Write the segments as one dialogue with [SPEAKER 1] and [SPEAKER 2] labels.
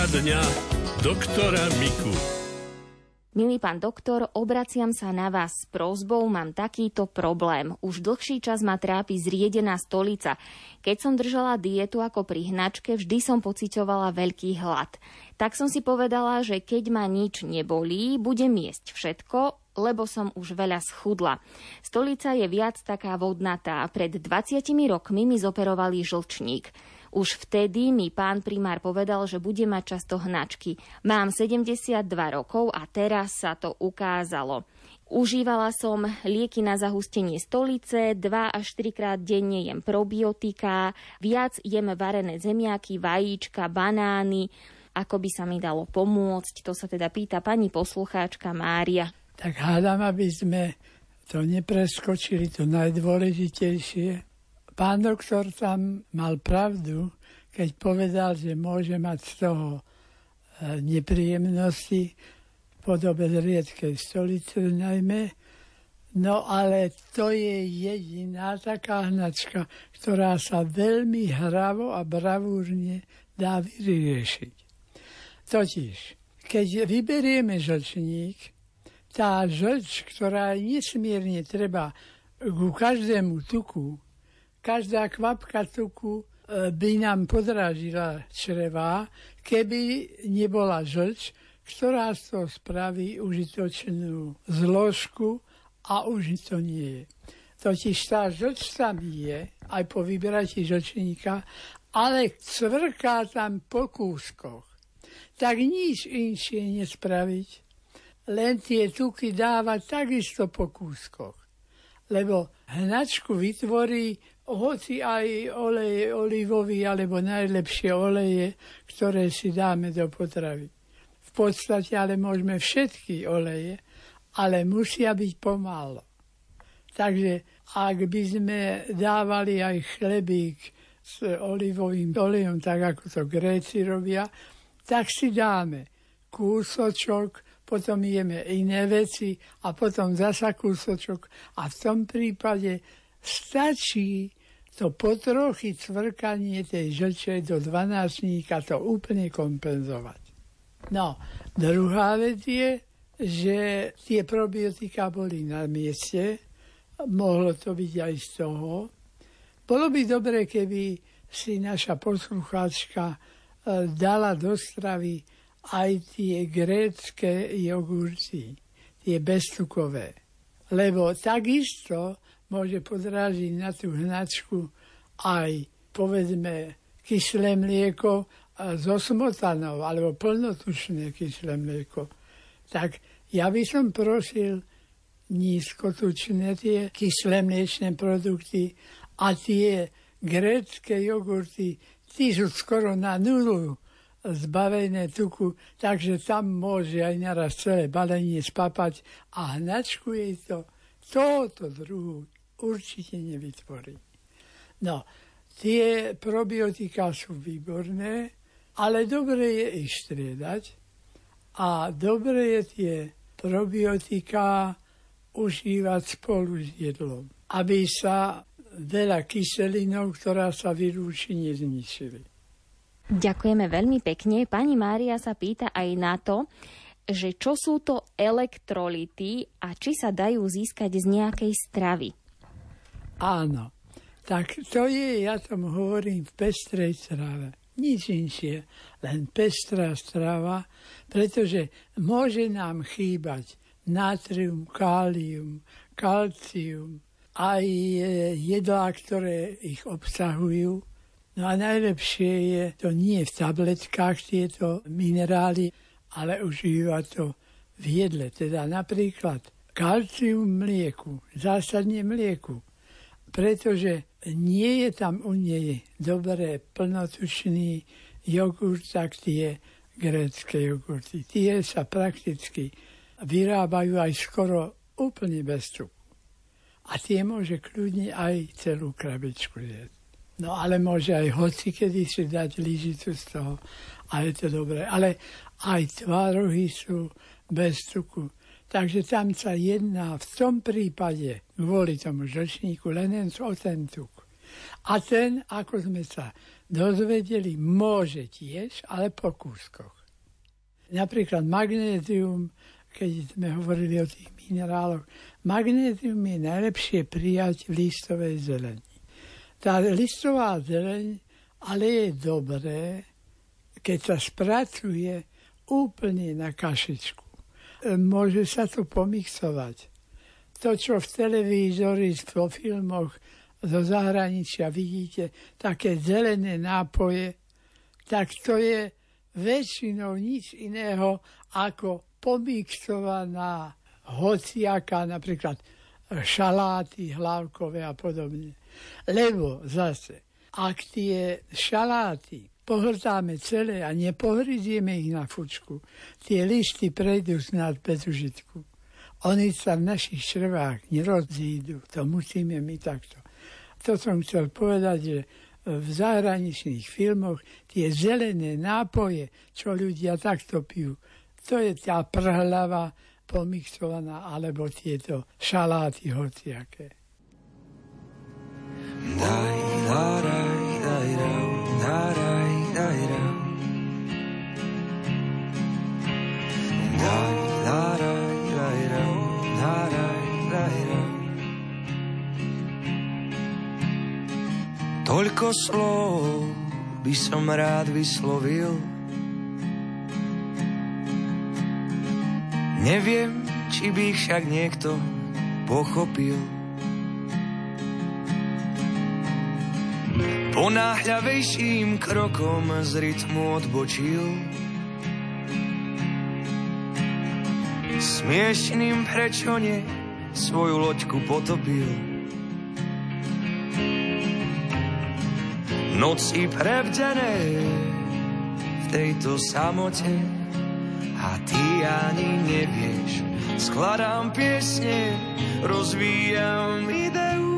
[SPEAKER 1] Poradňa doktora Miku.
[SPEAKER 2] Milý pán doktor, obraciam sa na vás s prozbou, mám takýto problém. Už dlhší čas ma trápi zriedená stolica. Keď som držala dietu ako pri hnačke, vždy som pocitovala veľký hlad. Tak som si povedala, že keď ma nič nebolí, budem jesť všetko, lebo som už veľa schudla. Stolica je viac taká vodnatá. Pred 20 rokmi mi zoperovali žlčník. Už vtedy mi pán primár povedal, že bude mať často hnačky. Mám 72 rokov a teraz sa to ukázalo. Užívala som lieky na zahustenie stolice, 2 až 3 krát denne jem probiotika, viac jem varené zemiaky, vajíčka, banány, ako by sa mi dalo pomôcť. To sa teda pýta pani poslucháčka Mária.
[SPEAKER 3] Tak hádam, aby sme to nepreskočili, to najdôležitejšie. Pán doktor tam mal pravdu, keď povedal, že môže mať z toho e, nepríjemnosti v podobe riedkej stolice najmä, no ale to je jediná taká hnačka, ktorá sa veľmi hravo a bravúrne dá vyriešiť. Totiž, keď vyberieme žlčník, tá žlč, ktorá je nesmierne treba ku každému tuku, Každá kvapka tuku e, by nám podrážila čreva, keby nebola žlč, ktorá z toho spraví užitočnú zložku a už to nie je. Totiž tá žlč tam je, aj po vybratí žlčníka, ale cvrká tam po kúskoch. Tak nič inšie nespraviť, len tie tuky dávať takisto po kúskoch. Lebo hnačku vytvorí hoci aj olej olivový alebo najlepšie oleje, ktoré si dáme do potravy. V podstate ale môžeme všetky oleje, ale musia byť pomálo. Takže ak by sme dávali aj chlebík s olivovým olejom, tak ako to Gréci robia, tak si dáme kúsočok, potom jeme iné veci a potom zasa kúsočok. A v tom prípade stačí to potrochy cvrkanie tej žlče do dvanáctníka to úplne kompenzovať. No, druhá vec je, že tie probiotika boli na mieste, mohlo to byť aj z toho. Bolo by dobre, keby si naša poslucháčka e, dala do stravy aj tie grécké jogurty, tie beztukové. Lebo takisto môže podrážiť na tú hnačku aj, povedzme, kyslé mlieko zo smotanov, alebo plnotučné kyslé mlieko. Tak ja by som prosil nízkotučné tie kyslé mliečné produkty a tie grécké jogurty, tí sú skoro na nulu zbavené tuku, takže tam môže aj naraz celé balenie spapať a hnačku jej to tohoto druhu určite nevytvorí. No, tie probiotika sú výborné, ale dobre je ich striedať a dobre je tie probiotika užívať spolu s jedlom, aby sa veľa kyselinov, ktorá sa vyrúči, nezničili.
[SPEAKER 2] Ďakujeme veľmi pekne. Pani Mária sa pýta aj na to, že čo sú to elektrolity a či sa dajú získať z nejakej stravy.
[SPEAKER 3] Áno, tak to je, ja tomu hovorím, v pestrej strave. Nič inšie, len pestrá strava, pretože môže nám chýbať natrium, kálium, kalcium, aj jedlá, ktoré ich obsahujú. No a najlepšie je to nie v tabletkách tieto minerály, ale užívať to v jedle. Teda napríklad kalcium mlieku, zásadne mlieku, pretože nie je tam u nej dobré plnotučný jogurt, tak tie grécké jogurty. Tie sa prakticky vyrábajú aj skoro úplne bez cukru. A tie môže kľudne aj celú krabičku jesť. No ale môže aj hoci kedy si dať lyžicu z toho a je to dobré. Ale aj tvárohy sú bez cukru. Takže tam sa jedná v tom prípade kvôli tomu žlčníku len o ten tuk. A ten, ako sme sa dozvedeli, môže tiež, ale po kúskoch. Napríklad magnézium, keď sme hovorili o tých mineráloch, magnézium je najlepšie prijať v listovej zeleni. Tá listová zeleň ale je dobré, keď sa spracuje úplne na kašičku. Môže sa to pomixovať. To, čo v televízori, vo filmoch zo zahraničia vidíte, také zelené nápoje, tak to je väčšinou nič iného ako pomixovaná hociaká, napríklad šaláty hlavkové a podobne. Lebo zase, ak tie šaláty pohrdáme celé a nepohryzieme ich na fučku, tie listy prejdú snad bez užitku. Oni sa v našich črvách nerozídu, to musíme my takto. To som chcel povedať, že v zahraničných filmoch tie zelené nápoje, čo ľudia takto pijú, to je tá prhlava pomixovaná, alebo tieto šaláty hociaké. Daj, daj,
[SPEAKER 4] Toľko slov by som rád vyslovil. Neviem, či by ich však niekto pochopil. Ponáhľavejším krokom z rytmu odbočil. Smiešným prečo nie svoju loďku potopil. Noci prebdené v tejto samote a ty ani nevieš. Skladám piesne, rozvíjam ideu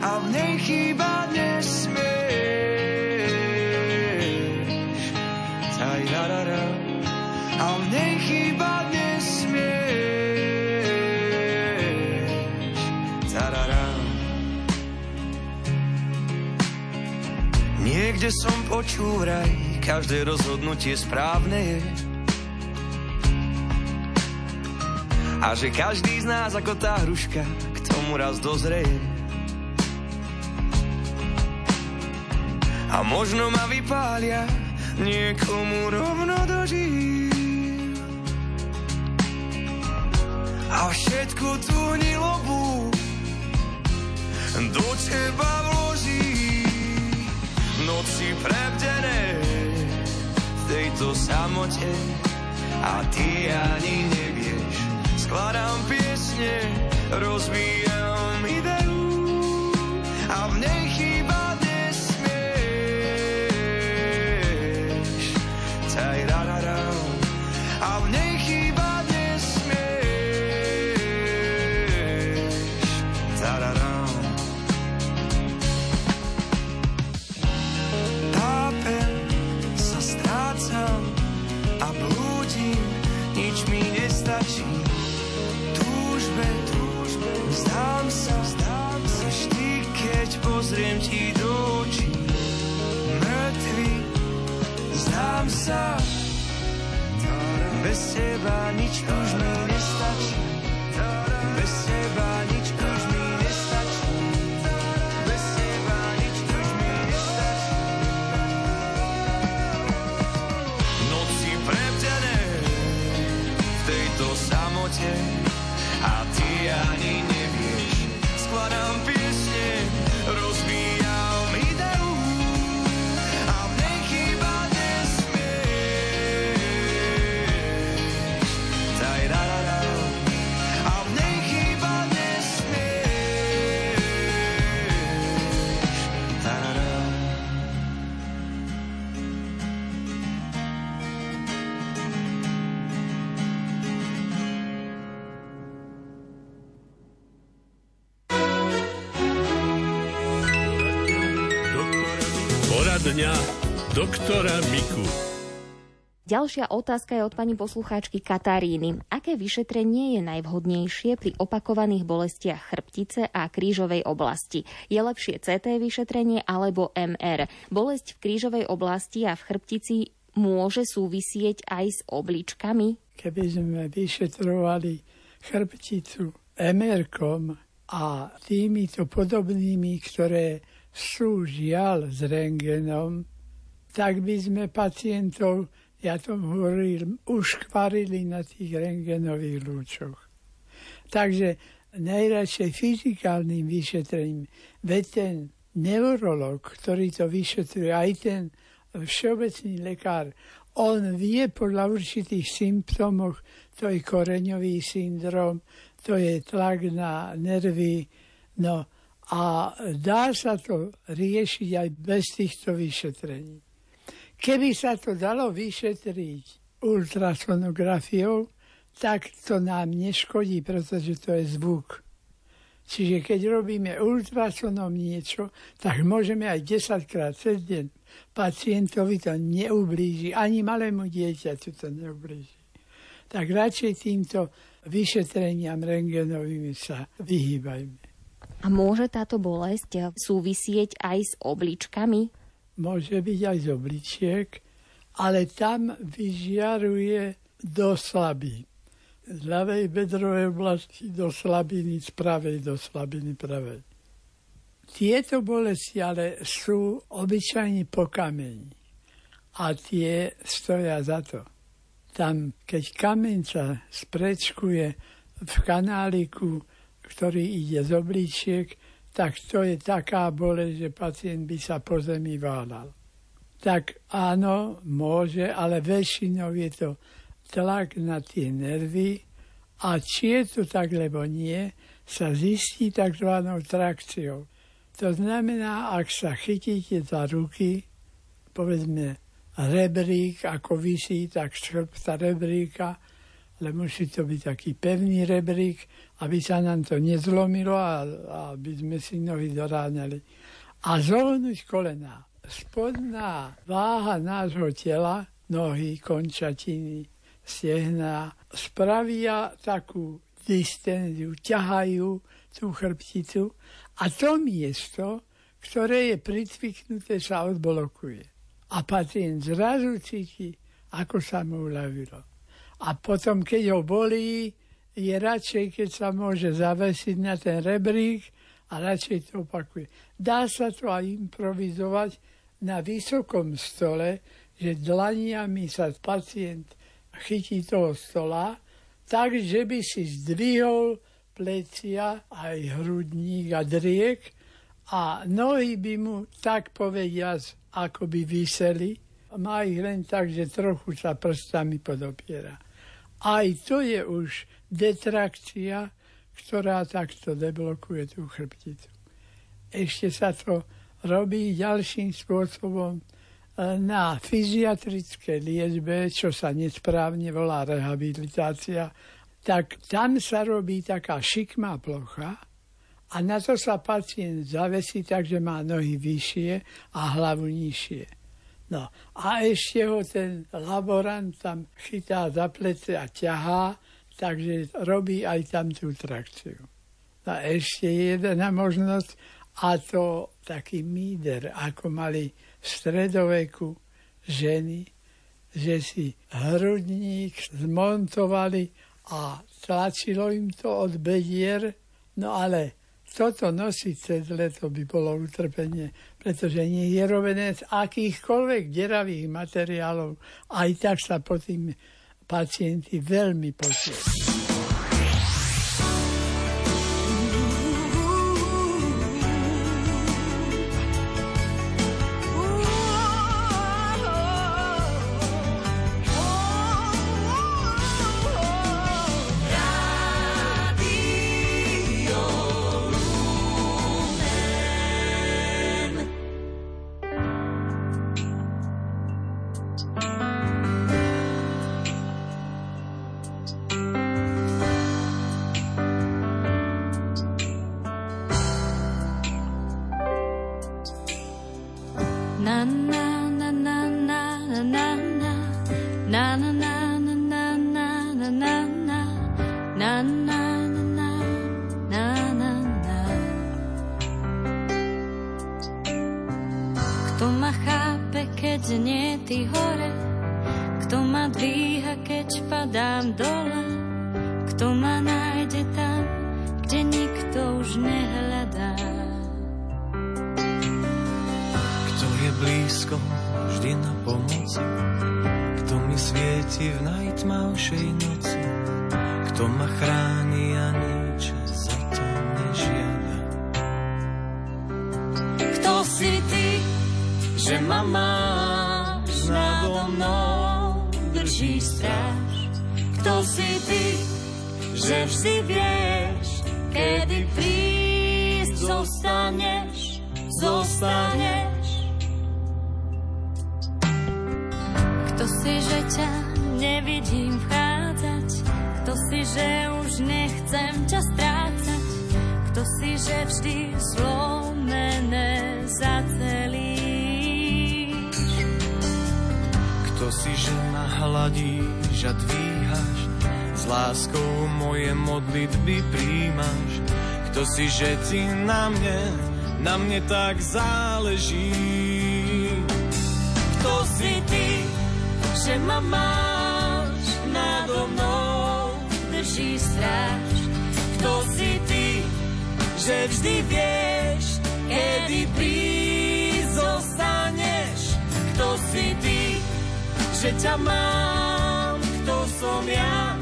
[SPEAKER 4] a v nej chýba nesmieš. Niekde som počul vraj, každé rozhodnutie správne je. A že každý z nás ako tá hruška k tomu raz dozreje. A možno ma vypália niekomu rovno do žíl. A všetku tú nilobu do teba vložím noci prebdené v tejto samote a ty ani nevieš. Skladám piesne, rozvíjam ideu a v nej
[SPEAKER 1] dňa doktora Miku.
[SPEAKER 2] Ďalšia otázka je od pani poslucháčky Kataríny. Aké vyšetrenie je najvhodnejšie pri opakovaných bolestiach chrbtice a krížovej oblasti? Je lepšie CT vyšetrenie alebo MR? Bolesť v krížovej oblasti a v chrbtici môže súvisieť aj s obličkami?
[SPEAKER 3] Keby sme vyšetrovali chrbticu mr a týmito podobnými, ktoré sú žiaľ s rengenom, tak by sme pacientov ja tomu hovorím, uškvarili na tých rengenových lúčoch. Takže najradšej fyzikálnym vyšetrením, veď ten neurolog, ktorý to vyšetruje, aj ten všeobecný lekár, on vie podľa určitých symptómov, to je koreňový syndrom, to je tlak na nervy, no a dá sa to riešiť aj bez týchto vyšetrení. Keby sa to dalo vyšetriť ultrasonografiou, tak to nám neškodí, pretože to je zvuk. Čiže keď robíme ultrasonom niečo, tak môžeme aj 10 krát cez deň. Pacientovi to neublíži, ani malému dieťaťu to neublíži. Tak radšej týmto vyšetreniam rengenovými sa vyhýbajme.
[SPEAKER 2] A môže táto bolesť súvisieť aj s obličkami?
[SPEAKER 3] môže byť aj z obličiek, ale tam vyžiaruje do slabín. Z ľavej bedrovej oblasti do slabiny, z pravej do slabiny pravej. Tieto bolesti ale sú obyčajne po kameni a tie stoja za to. Tam, keď kameň sa sprečkuje v kanáliku, ktorý ide z obličiek, tak to je taká bolesť, že pacient by sa po zemi válal. Tak áno, môže, ale väčšinou je to tlak na tie nervy a či je to tak, lebo nie, sa zistí tzv. trakciou. To znamená, ak sa chytíte za ruky, povedzme rebrík, ako vysí, tak škrpta rebríka, ale musí to byť taký pevný rebrík, aby sa nám to nezlomilo a, a aby sme si nohy doráňali. A zohnúť kolena. Spodná váha nášho tela, nohy, končatiny, stehna, spravia takú distenziu, ťahajú tú chrbticu a to miesto, ktoré je pritviknuté, sa odblokuje. A pacient zrazu cíti, ako sa mu uľavilo. A potom, keď ho bolí, je radšej, keď sa môže zavesiť na ten rebrík a radšej to opakuje. Dá sa to aj improvizovať na vysokom stole, že dlaniami sa pacient chytí toho stola, tak, že by si zdvihol plecia, aj hrudník a driek a nohy by mu tak povediac ako by vyseli. Má ich len tak, že trochu sa prstami podopiera. Aj to je už detrakcia, ktorá takto deblokuje tú chrbticu. Ešte sa to robí ďalším spôsobom e, na fyziatrické liečbe, čo sa nesprávne volá rehabilitácia, tak tam sa robí taká šikmá plocha a na to sa pacient zavesí tak, že má nohy vyššie a hlavu nižšie. No a ešte ho ten laborant tam chytá za plece a ťahá, takže robí aj tam tú trakciu. A ešte jedna možnosť, a to taký míder, ako mali v stredoveku ženy, že si hrudník zmontovali a tlačilo im to od bedier, no ale toto nosiť cez leto by bolo utrpenie, pretože nie je robené z akýchkoľvek deravých materiálov. Aj tak sa po tým pacienti veľmi potieť.
[SPEAKER 5] że mama nado mną drży straż. Kto si ty, że wsi wiesz, kiedy przyjść zostaniesz, zostaniesz. Kto si, że cię nie vidím vchádzať, kto si, že už nechcem ťa strácať, kto si, že vždy zlomené
[SPEAKER 6] za. Si, že ma hladíš a dvíhaš S láskou moje modlitby príjmaš Kto si, že ti na mne, na mne tak záleží
[SPEAKER 5] Kto si ty, že ma máš nado mnou, drží stráž? Kto si ty, že vždy vieš, kedy prísť zostaneš? Kto si ty, že ťa mám? Kto som ja,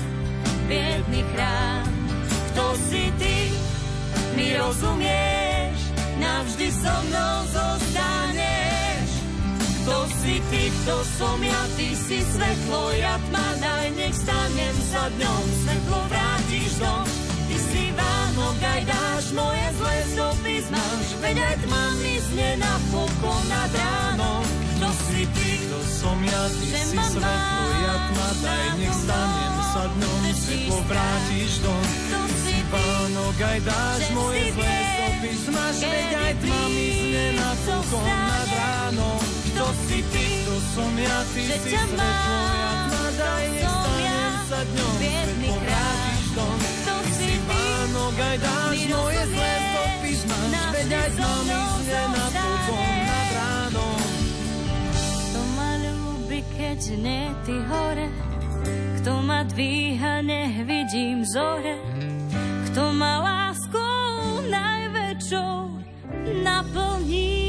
[SPEAKER 5] biedný chrám? Kto si ty, mi rozumieš? Navždy so mnou zostaneš. Kto si ty, kto som ja, ty si svetlo, ja tma, daj, nech stanem sa dňom, svetlo vrátiš dom. Ty si Vánok, aj dáš moje zlé stopy znáš, veď aj tma mi znie na pokon nad ránom. Si ty,
[SPEAKER 6] Kto som ja, ty
[SPEAKER 5] Že
[SPEAKER 6] si svetlo, ja tma, daj, nech stanem sa dňom Svetlo vrátiš dom.
[SPEAKER 5] Kto si ty,
[SPEAKER 6] Pánok, aj dáš moje zlé stopy. Zmaž, veď aj tma mi zne na
[SPEAKER 5] prísť
[SPEAKER 6] pokon nad ránom
[SPEAKER 5] kto si ty,
[SPEAKER 6] Kto som ja, ty si svetlo, ja tma, daj, nech stanem sa dňom Svetlo vrátiš dom. Ty
[SPEAKER 5] si ty,
[SPEAKER 6] Pánok, aj dáš moje zlé stopy.
[SPEAKER 5] Navždy
[SPEAKER 6] veď aj tma mi zne nad ránom
[SPEAKER 5] keď nie ty hore Kto ma dvíha, nech vidím zore Kto ma láskou najväčšou naplní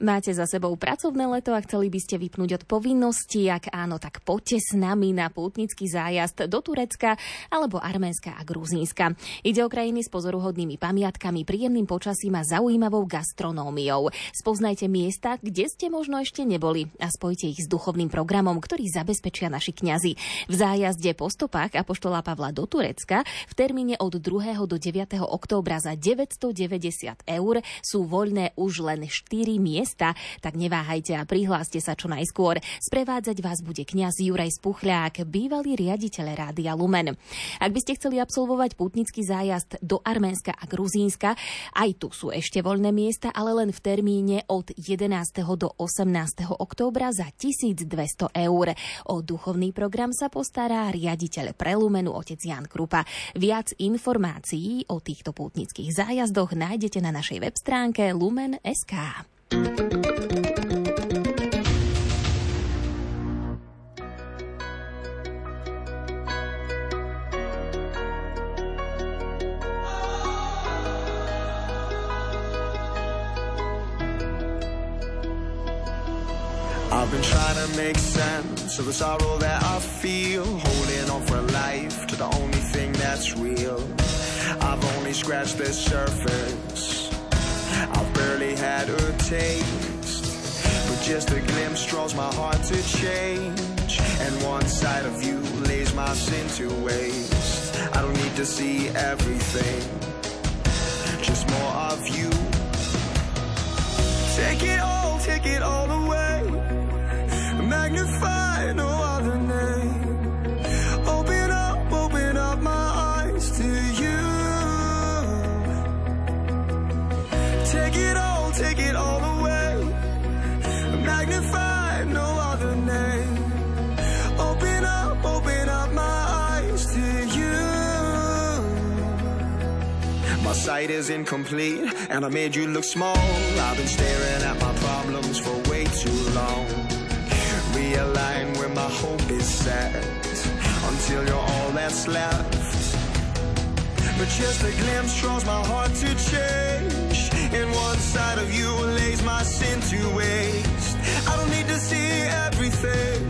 [SPEAKER 2] Máte za sebou pracovné leto a chceli by ste vypnúť od povinností? Ak áno, tak poďte s nami na pútnický zájazd do Turecka alebo Arménska a Gruzínska. Ide o krajiny s pozoruhodnými pamiatkami, príjemným počasím a zaujímavou gastronómiou. Spoznajte miesta, kde ste možno ešte neboli a spojte ich s duchovným programom, ktorý zabezpečia naši kňazi. V zájazde po stopách Apoštola Pavla do Turecka v termíne od 2. do 9. októbra za 990 eur sú voľné už len 4 miesta, tak neváhajte a prihláste sa čo najskôr. Sprevádzať vás bude kňaz Juraj Spuchľák, bývalý riaditeľ Rádia Lumen. Ak by ste chceli absolvovať putnický zájazd do Arménska a Gruzínska, aj tu sú ešte voľné miesta, ale len v termíne od 11. do 18. októbra za 1200 eur. O duchovný program sa postará riaditeľ pre Lumenu otec Jan Krupa. Viac informácií o týchto pútnických zájazdoch nájdete na našej web stránke lumen.sk.
[SPEAKER 7] I've been trying to make sense of the sorrow that I feel, holding on for life to the only thing that's real. I've only scratched the surface. Had a taste, but just a glimpse draws my heart to change. And one side of you lays my sin to waste. I don't need to see everything, just more of you. Take it all, take it all away. Magnify sight is incomplete, and I made you look small. I've been staring at my problems for way too long. Realign where my hope is set until you're all that's left. But just a glimpse draws my heart to change. and one side of you lays my sin to waste. I don't need to see everything,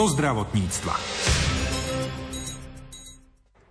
[SPEAKER 8] zo zdravotníctva.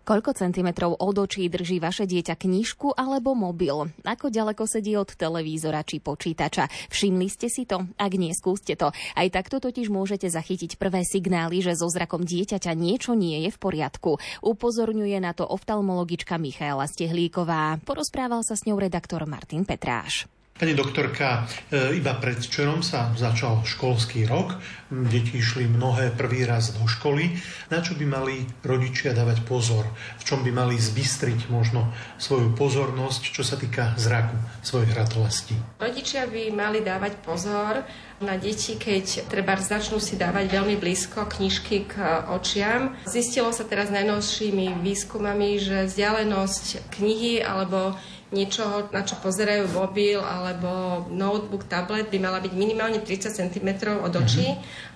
[SPEAKER 2] Koľko centimetrov od očí drží vaše dieťa knižku alebo mobil? Ako ďaleko sedí od televízora či počítača? Všimli ste si to? Ak nie, skúste to. Aj takto totiž môžete zachytiť prvé signály, že so zrakom dieťaťa niečo nie je v poriadku. Upozorňuje na to oftalmologička Michaela Stehlíková. Porozprával sa s ňou redaktor Martin Petráš.
[SPEAKER 9] Pani doktorka, e, iba predvčerom sa začal školský rok, deti išli mnohé prvý raz do školy. Na čo by mali rodičia dávať pozor? V čom by mali zbystriť možno svoju pozornosť, čo sa týka zraku svojich ratolestí?
[SPEAKER 10] Rodičia by mali dávať pozor na deti, keď treba začnú si dávať veľmi blízko knižky k očiam. Zistilo sa teraz najnovšími výskumami, že vzdialenosť knihy alebo niečoho, na čo pozerajú mobil alebo notebook, tablet, by mala byť minimálne 30 cm od očí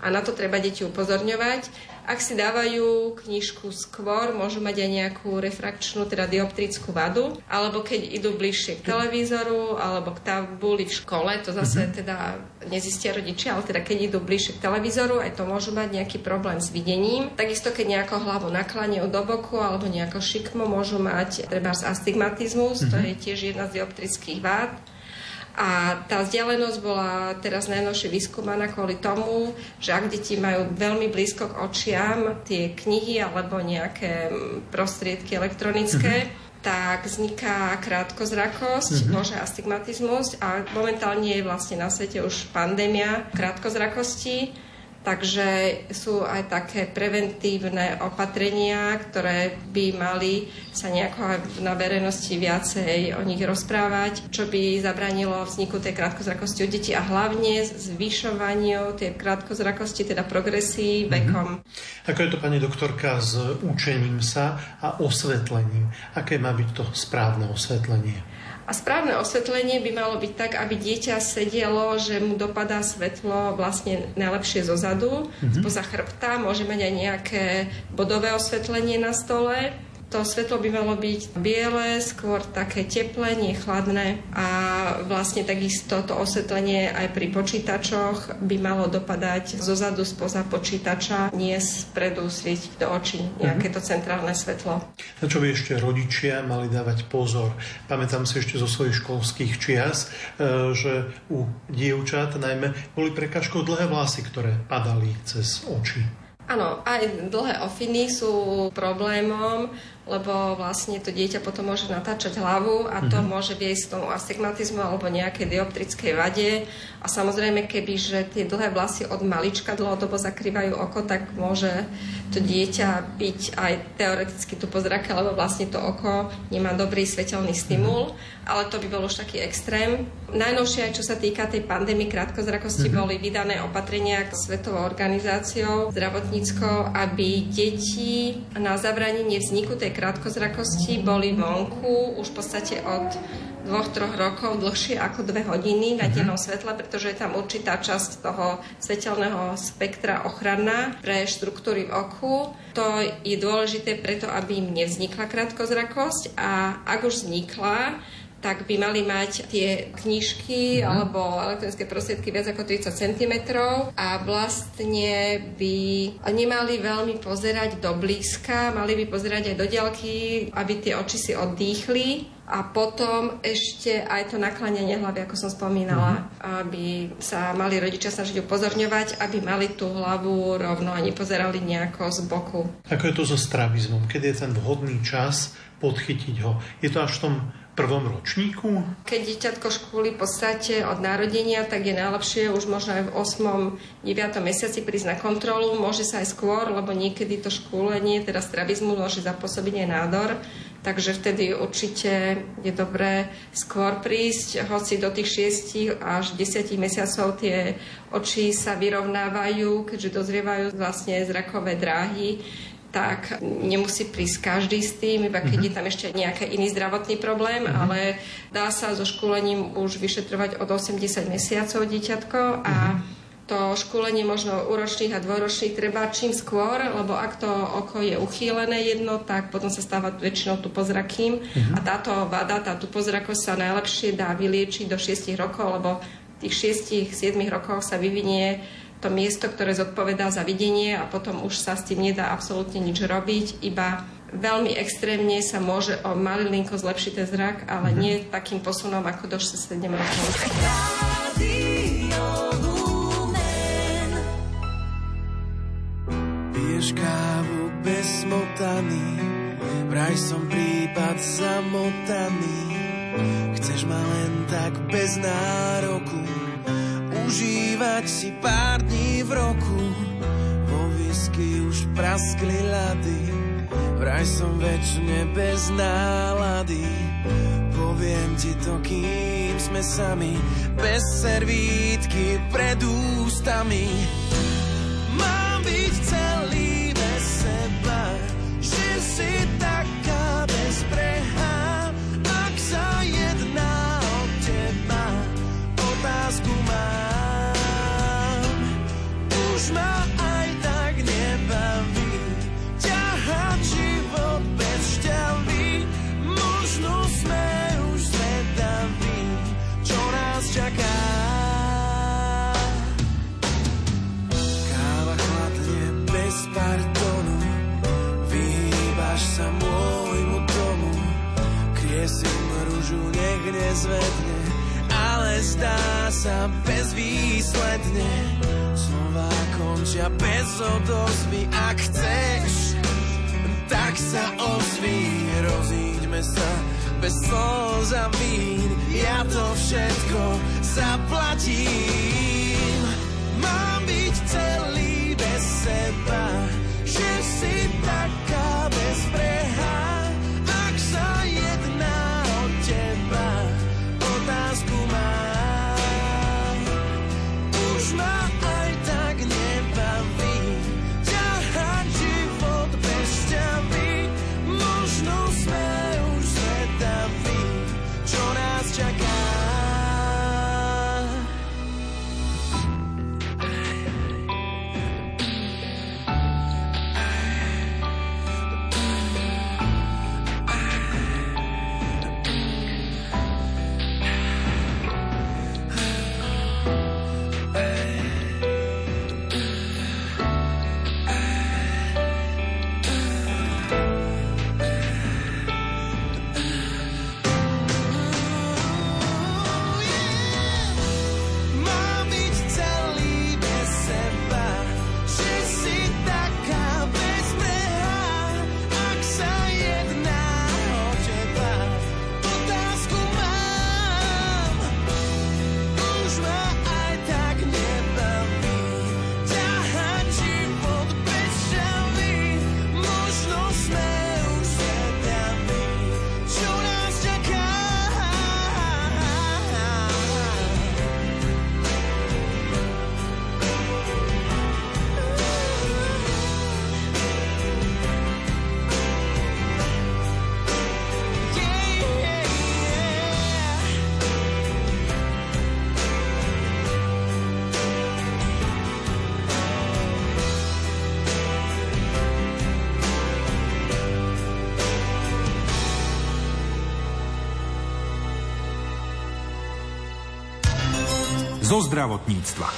[SPEAKER 10] a na to treba deti upozorňovať. Ak si dávajú knižku skôr, môžu mať aj nejakú refrakčnú, teda dioptrickú vadu, alebo keď idú bližšie k televízoru alebo k tabuli v škole, to zase teda nezistia rodičia, ale teda keď idú bližšie k televízoru, aj to môžu mať nejaký problém s videním. Takisto keď nejako hlavu nakláňajú do boku alebo nejako šikmo, môžu mať treba astigmatizmus, to je tiež jedna z dioptrických vád. A tá vzdialenosť bola teraz najnovšie vyskúmaná kvôli tomu, že ak deti majú veľmi blízko k očiam tie knihy alebo nejaké mm, prostriedky elektronické, mm-hmm. tak vzniká krátkozrakosť, mm-hmm. môže astigmatizmus a momentálne je vlastne na svete už pandémia krátkozrakosti. Takže sú aj také preventívne opatrenia, ktoré by mali sa nejako na verejnosti viacej o nich rozprávať, čo by zabranilo vzniku tej krátkozrakosti u detí a hlavne zvyšovaniu tej krátkozrakosti, teda progresii vekom.
[SPEAKER 9] Ako je to, pani doktorka, s učením sa a osvetlením? Aké má byť to správne osvetlenie?
[SPEAKER 10] A správne osvetlenie by malo byť tak, aby dieťa sedelo, že mu dopadá svetlo vlastne najlepšie zo zadu, mm-hmm. spoza chrbta, môže mať aj nejaké bodové osvetlenie na stole. To svetlo by malo byť biele, skôr také teplé, nie chladné a vlastne takisto to osvetlenie aj pri počítačoch by malo dopadať zo zadu spoza počítača, nie spredu svietiť do očí nejaké to centrálne svetlo.
[SPEAKER 9] Na čo by ešte rodičia mali dávať pozor? Pamätám si ešte zo svojich školských čias, e, že u dievčat najmä boli prekažkou dlhé vlasy, ktoré padali cez oči.
[SPEAKER 10] Áno, aj dlhé ofiny sú problémom. Lebo vlastne to dieťa potom môže natáčať hlavu a to mm-hmm. môže viesť k tomu astigmatizmu alebo nejakej dioptrickej vade. A samozrejme, keby že tie dlhé vlasy od malička dlhodobo zakrývajú oko, tak môže to dieťa byť aj teoreticky tu pozrake, lebo vlastne to oko nemá dobrý svetelný stimul, mm-hmm. ale to by bol už taký extrém. Najnovšie, čo sa týka tej pandémie krátkozrakosti, mm-hmm. boli vydané opatrenia Svetovou organizáciou zdravotníckou, aby deti na zabranenie vzniku tej krátkozrakosti boli vonku už v podstate od dvoch, troch rokov dlhšie ako dve hodiny na mhm. dennom svetle, pretože je tam určitá časť toho svetelného spektra ochranná pre štruktúry v oku. To je dôležité preto, aby im nevznikla krátkozrakosť a ak už vznikla, tak by mali mať tie knižky mm. alebo elektronické prostriedky viac ako 30 cm a vlastne by nemali veľmi pozerať do blízka, mali by pozerať aj do diaľky, aby tie oči si oddýchli a potom ešte aj to nakláňanie hlavy, ako som spomínala, mm-hmm. aby sa mali rodičia snažiť upozorňovať, aby mali tú hlavu rovno a nepozerali nejako z boku.
[SPEAKER 9] Ako je to so stravizmom? Keď je ten vhodný čas podchytiť ho? Je to až v tom prvom ročníku?
[SPEAKER 10] Keď dieťatko škôli v podstate od narodenia, tak je najlepšie už možno aj v 8. 9. mesiaci prísť na kontrolu. Môže sa aj skôr, lebo niekedy to škôlenie, teda stravizmu, môže zapôsobiť aj nádor. Takže vtedy určite je dobré skôr prísť, hoci do tých 6 až 10 mesiacov tie oči sa vyrovnávajú, keďže dozrievajú vlastne zrakové dráhy tak nemusí prísť každý s tým, iba keď mm-hmm. je tam ešte nejaký iný zdravotný problém, mm-hmm. ale dá sa so škôlením už vyšetrovať od 80 mesiacov dieťatko a mm-hmm to školenie možno úročných a dvojročných treba čím skôr, lebo ak to oko je uchýlené jedno, tak potom sa stáva väčšinou tupozrakým mm-hmm. a táto vada, tá tupozrakosť sa najlepšie dá vyliečiť do 6 rokov, lebo v tých 6-7 rokoch sa vyvinie to miesto, ktoré zodpovedá za videnie a potom už sa s tým nedá absolútne nič robiť, iba veľmi extrémne sa môže o malilinko zlepšiť ten zrak, ale mm-hmm. nie takým posunom ako do 6-7 rokov.
[SPEAKER 6] Piješ kávu bez smotany, vraj som prípad zamotaný. Chceš ma len tak bez nároku, užívať si pár dní v roku. Vo whisky už praskli lady, vraj som väčšine bez nálady. Poviem ti to, kým sme sami, bez servítky pred ústami. Mám byť celý pardonu, vyhýbaš sa môjmu domu. Kriesím rúžu, nech nezvedne, ale zdá sa bezvýsledne. Slova končia bez odozvy Ak chceš, tak sa ozví Rozíďme sa bez slov za vín Ja to všetko zaplatím Že si
[SPEAKER 8] zo zdravotníctva.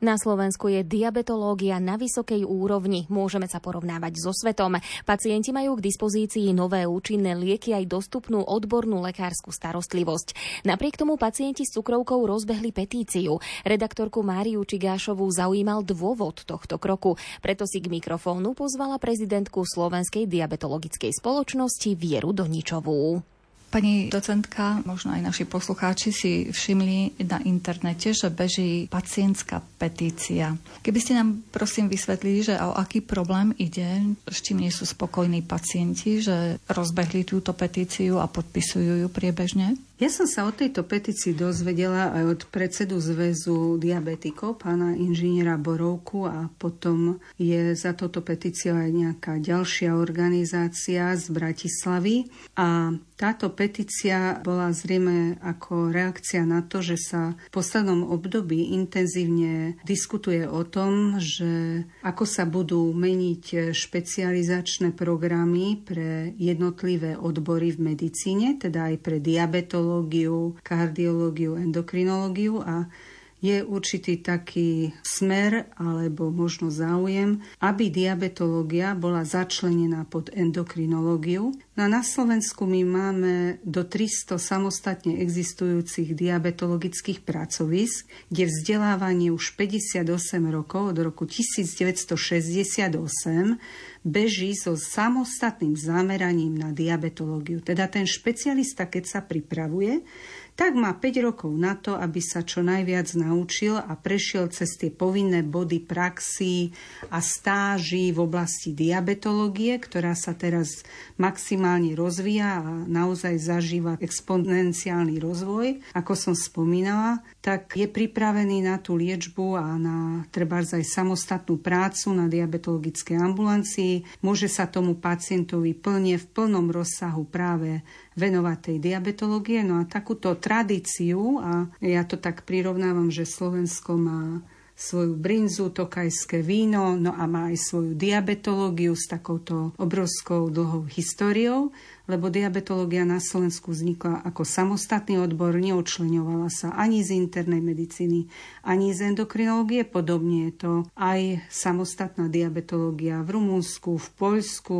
[SPEAKER 2] Na Slovensku je diabetológia na vysokej úrovni. Môžeme sa porovnávať so svetom. Pacienti majú k dispozícii nové účinné lieky aj dostupnú odbornú lekárskú starostlivosť. Napriek tomu pacienti s cukrovkou rozbehli petíciu. Redaktorku Máriu Čigášovú zaujímal dôvod tohto kroku. Preto si k mikrofónu pozvala prezidentku Slovenskej diabetologickej spoločnosti Vieru Doničovú.
[SPEAKER 11] Pani docentka, možno aj naši poslucháči si všimli na internete, že beží pacientská petícia. Keby ste nám prosím vysvetlili, že o aký problém ide, s čím nie sú spokojní pacienti, že rozbehli túto petíciu a podpisujú ju priebežne?
[SPEAKER 12] Ja som sa o tejto petícii dozvedela aj od predsedu zväzu diabetikov, pána inžiniera Borovku a potom je za toto petíciu aj nejaká ďalšia organizácia z Bratislavy. A táto petícia bola zrejme ako reakcia na to, že sa v poslednom období intenzívne diskutuje o tom, že ako sa budú meniť špecializačné programy pre jednotlivé odbory v medicíne, teda aj pre diabetológiu, neurológiu, kardiológiu, endokrinológiu a je určitý taký smer alebo možno záujem, aby diabetológia bola začlenená pod endokrinológiu. No na Slovensku my máme do 300 samostatne existujúcich diabetologických pracovisk, kde vzdelávanie už 58 rokov, od roku 1968, beží so samostatným zameraním na diabetológiu. Teda ten špecialista, keď sa pripravuje, tak má 5 rokov na to, aby sa čo najviac naučil a prešiel cez tie povinné body praxi a stáži v oblasti diabetológie, ktorá sa teraz maximálne rozvíja a naozaj zažíva exponenciálny rozvoj, ako som spomínala, tak je pripravený na tú liečbu a na treba aj samostatnú prácu na diabetologickej ambulancii. Môže sa tomu pacientovi plne v plnom rozsahu práve venovať tej diabetológie. No a takúto tradíciu, a ja to tak prirovnávam, že Slovensko má svoju brinzu, tokajské víno, no a má aj svoju diabetológiu s takouto obrovskou dlhou históriou, lebo diabetológia na Slovensku vznikla ako samostatný odbor, neočleňovala sa ani z internej medicíny, ani z endokrinológie. Podobne je to aj samostatná diabetológia v Rumunsku, v Poľsku,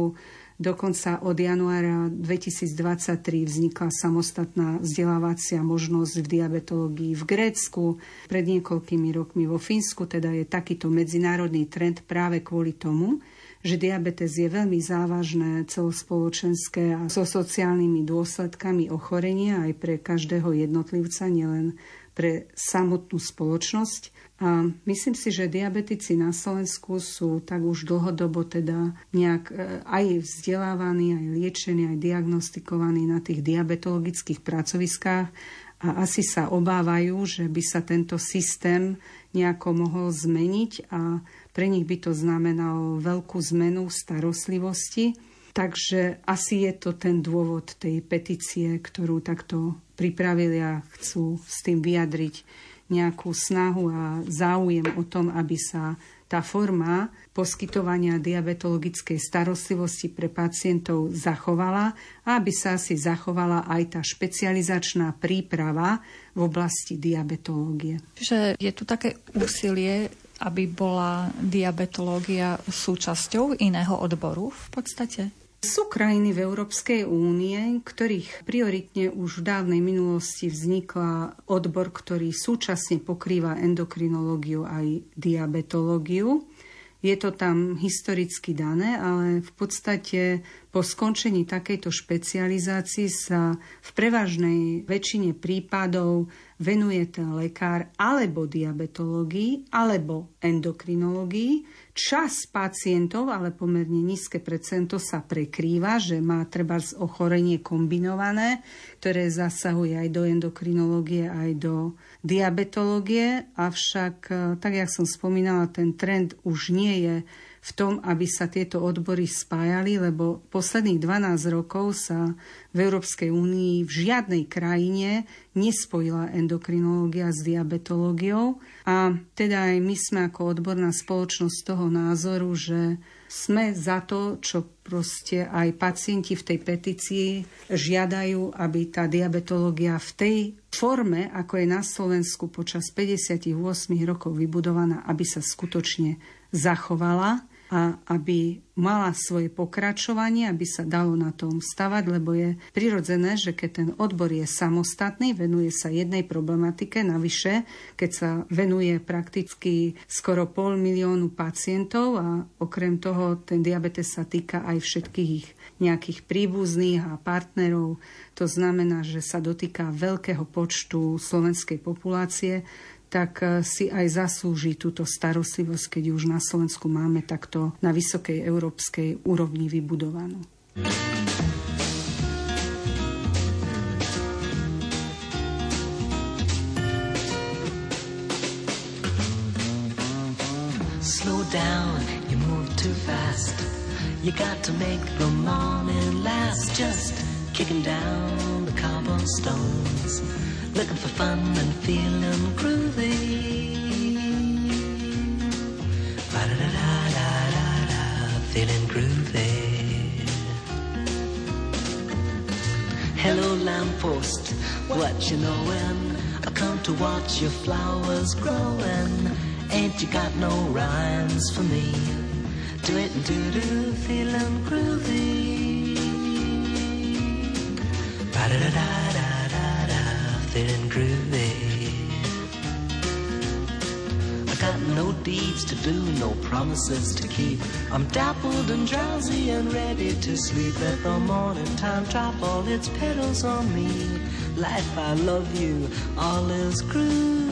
[SPEAKER 12] Dokonca od januára 2023 vznikla samostatná vzdelávacia možnosť v diabetológii v Grécku, pred niekoľkými rokmi vo Fínsku, teda je takýto medzinárodný trend práve kvôli tomu, že diabetes je veľmi závažné celospoločenské a so sociálnymi dôsledkami ochorenia aj pre každého jednotlivca, nielen pre samotnú spoločnosť. A myslím si, že diabetici na Slovensku sú tak už dlhodobo teda nejak e, aj vzdelávaní, aj liečení, aj diagnostikovaní na tých diabetologických pracoviskách a asi sa obávajú, že by sa tento systém nejako mohol zmeniť a pre nich by to znamenalo veľkú zmenu starostlivosti. Takže asi je to ten dôvod tej petície, ktorú takto pripravili a chcú s tým vyjadriť nejakú snahu a záujem o tom, aby sa tá forma poskytovania diabetologickej starostlivosti pre pacientov zachovala a aby sa si zachovala aj tá špecializačná príprava v oblasti diabetológie.
[SPEAKER 11] Že je tu také úsilie aby bola diabetológia súčasťou iného odboru v podstate?
[SPEAKER 12] Sú krajiny v Európskej únie, ktorých prioritne už v dávnej minulosti vznikla odbor, ktorý súčasne pokrýva endokrinológiu aj diabetológiu. Je to tam historicky dané, ale v podstate po skončení takejto špecializácii sa v prevažnej väčšine prípadov venuje ten lekár alebo diabetológii, alebo endokrinológii, Čas pacientov, ale pomerne nízke percento sa prekrýva, že má treba ochorenie kombinované, ktoré zasahuje aj do endokrinológie, aj do diabetológie. Avšak, e, tak jak som spomínala, ten trend už nie je v tom, aby sa tieto odbory spájali, lebo posledných 12 rokov sa v Európskej únii v žiadnej krajine nespojila endokrinológia s diabetológiou. A teda aj my sme ako odborná spoločnosť toho názoru, že sme za to, čo proste aj pacienti v tej petícii žiadajú, aby tá diabetológia v tej forme, ako je na Slovensku počas 58 rokov vybudovaná, aby sa skutočne zachovala a aby mala svoje pokračovanie, aby sa dalo na tom stavať, lebo je prirodzené, že keď ten odbor je samostatný, venuje sa jednej problematike, navyše, keď sa venuje prakticky skoro pol miliónu pacientov a okrem toho ten diabetes sa týka aj všetkých nejakých príbuzných a partnerov. To znamená, že sa dotýka veľkého počtu slovenskej populácie, tak eh, si aj zaslúži túto starostlivosť, keď už na Slovensku máme takto na vysokej európskej úrovni vybudovanú.
[SPEAKER 13] Slow down, you move too fast. You got to make the morning last. Just kicking down the cobblestones. Looking for fun and feeling groovy. Ba-da-da-da-da-da, feeling groovy. Hello lamppost, what you knowin'? I come to watch your flowers growing. Ain't you got no rhymes for me? Do it and do do, feeling groovy. Ba-da-da-da-da feeling no deeds to do, no promises to keep. I'm dappled and drowsy and ready to sleep. Let the morning time drop all its petals on me. Life, I love you, all is groovy.